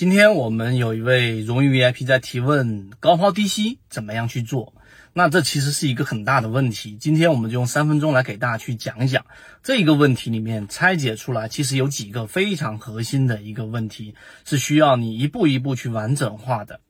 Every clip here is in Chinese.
今天我们有一位荣誉 VIP 在提问高抛低吸怎么样去做？那这其实是一个很大的问题。今天我们就用三分钟来给大家去讲一讲这个问题里面拆解出来，其实有几个非常核心的一个问题，是需要你一步一步去完整化的。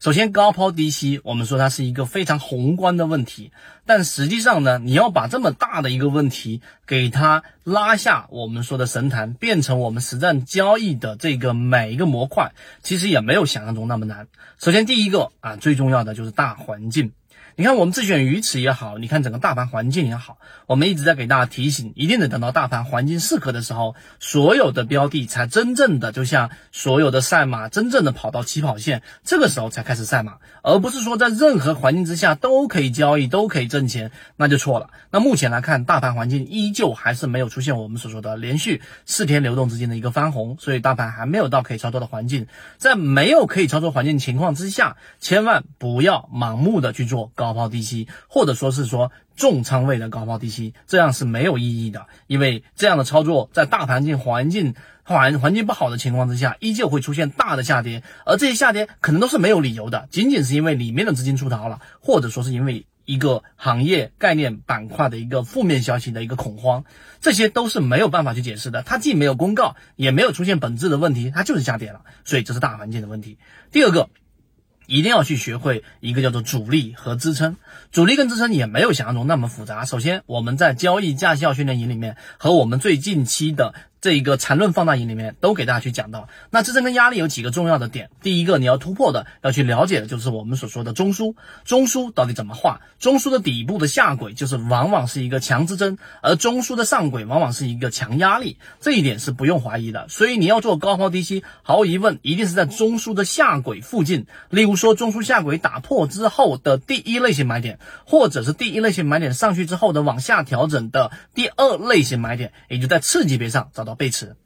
首先，高抛低吸，我们说它是一个非常宏观的问题，但实际上呢，你要把这么大的一个问题给它拉下，我们说的神坛，变成我们实战交易的这个每一个模块，其实也没有想象中那么难。首先，第一个啊，最重要的就是大环境。你看，我们自选鱼池也好，你看整个大盘环境也好，我们一直在给大家提醒，一定得等到大盘环境适合的时候，所有的标的才真正的就像所有的赛马，真正的跑到起跑线，这个时候才开始赛马，而不是说在任何环境之下都可以交易，都可以挣钱，那就错了。那目前来看，大盘环境依旧还是没有出现我们所说的连续四天流动资金的一个翻红，所以大盘还没有到可以操作的环境。在没有可以操作环境情况之下，千万不要盲目的去做高。高抛低吸，或者说是说重仓位的高抛低吸，这样是没有意义的，因为这样的操作在大盘境环境环环境不好的情况之下，依旧会出现大的下跌，而这些下跌可能都是没有理由的，仅仅是因为里面的资金出逃了，或者说是因为一个行业概念板块的一个负面消息的一个恐慌，这些都是没有办法去解释的。它既没有公告，也没有出现本质的问题，它就是下跌了，所以这是大环境的问题。第二个。一定要去学会一个叫做主力和支撑，主力跟支撑也没有想象中那么复杂。首先，我们在交易驾校训练营里面和我们最近期的。这一个缠论放大营里面都给大家去讲到，那支撑跟压力有几个重要的点。第一个你要突破的，要去了解的就是我们所说的中枢，中枢到底怎么画？中枢的底部的下轨就是往往是一个强支撑，而中枢的上轨往往是一个强压力，这一点是不用怀疑的。所以你要做高抛低吸，毫无疑问一定是在中枢的下轨附近。例如说中枢下轨打破之后的第一类型买点，或者是第一类型买点上去之后的往下调整的第二类型买点，也就在次级别上找到。背驰，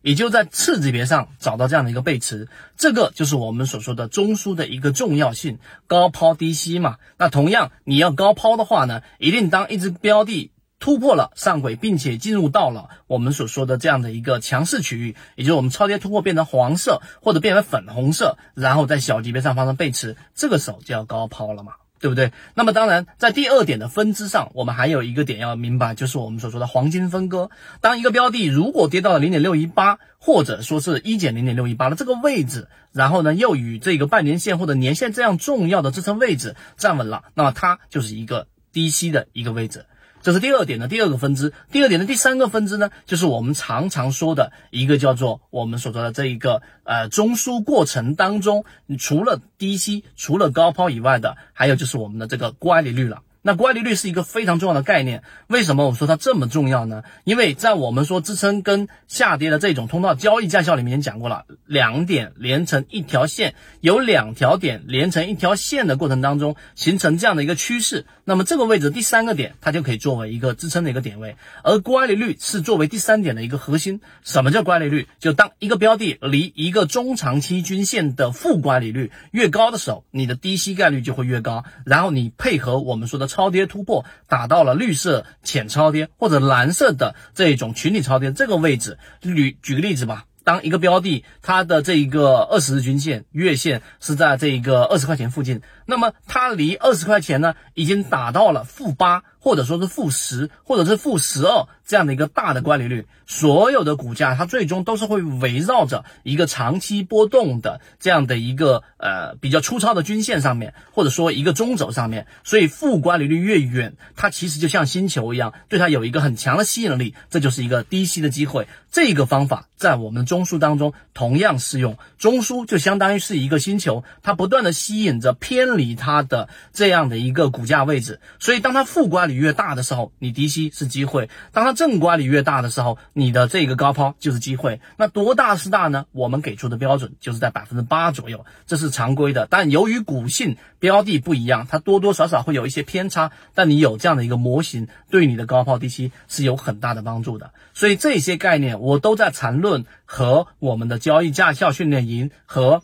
也就在次级别上找到这样的一个背驰，这个就是我们所说的中枢的一个重要性，高抛低吸嘛。那同样，你要高抛的话呢，一定当一只标的突破了上轨，并且进入到了我们所说的这样的一个强势区域，也就是我们超跌突破变成黄色或者变为粉红色，然后在小级别上发生背驰，这个时候就要高抛了嘛。对不对？那么当然，在第二点的分支上，我们还有一个点要明白，就是我们所说的黄金分割。当一个标的如果跌到了零点六一八，或者说是一减零点六一八的这个位置，然后呢又与这个半年线或者年线这样重要的支撑位置站稳了，那么它就是一个低吸的一个位置。这是第二点的第二个分支，第二点的第三个分支呢，就是我们常常说的一个叫做我们所说的这一个呃中枢过程当中，除了低吸、除了高抛以外的，还有就是我们的这个乖离率了。那乖离率是一个非常重要的概念，为什么我说它这么重要呢？因为在我们说支撑跟下跌的这种通道交易驾校里面讲过了，两点连成一条线，有两条点连成一条线的过程当中形成这样的一个趋势，那么这个位置第三个点它就可以作为一个支撑的一个点位，而乖离率是作为第三点的一个核心。什么叫乖离率？就当一个标的离一个中长期均线的负乖离率越高的时候，你的低吸概率就会越高，然后你配合我们说的。超跌突破打到了绿色浅超跌或者蓝色的这种群体超跌这个位置，举举个例子吧，当一个标的它的这一个二十日均线月线是在这一个二十块钱附近，那么它离二十块钱呢已经打到了负八。或者说是负十，或者是负十二这样的一个大的乖离率，所有的股价它最终都是会围绕着一个长期波动的这样的一个呃比较粗糙的均线上面，或者说一个中轴上面。所以负乖离率越远，它其实就像星球一样，对它有一个很强的吸引力，这就是一个低吸的机会。这个方法在我们中枢当中同样适用，中枢就相当于是一个星球，它不断的吸引着偏离它的这样的一个股价位置，所以当它负乖。离越大的时候，你低吸是机会；当它正乖离越大的时候，你的这个高抛就是机会。那多大是大呢？我们给出的标准就是在百分之八左右，这是常规的。但由于股性标的不一样，它多多少少会有一些偏差。但你有这样的一个模型，对你的高抛低吸是有很大的帮助的。所以这些概念我都在缠论和我们的交易驾校训练营和。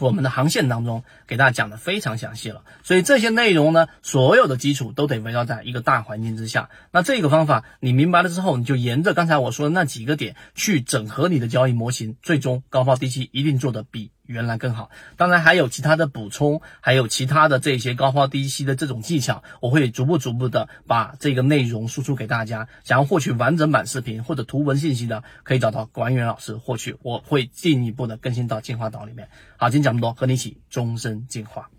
我们的航线当中给大家讲的非常详细了，所以这些内容呢，所有的基础都得围绕在一个大环境之下。那这个方法你明白了之后，你就沿着刚才我说的那几个点去整合你的交易模型，最终高抛低吸一定做的比原来更好。当然还有其他的补充，还有其他的这些高抛低吸的这种技巧，我会逐步逐步的把这个内容输出给大家。想要获取完整版视频或者图文信息的，可以找到管理员老师获取，我会进一步的更新到进化岛里面。好，今天。讲这么多，和你一起终身进化。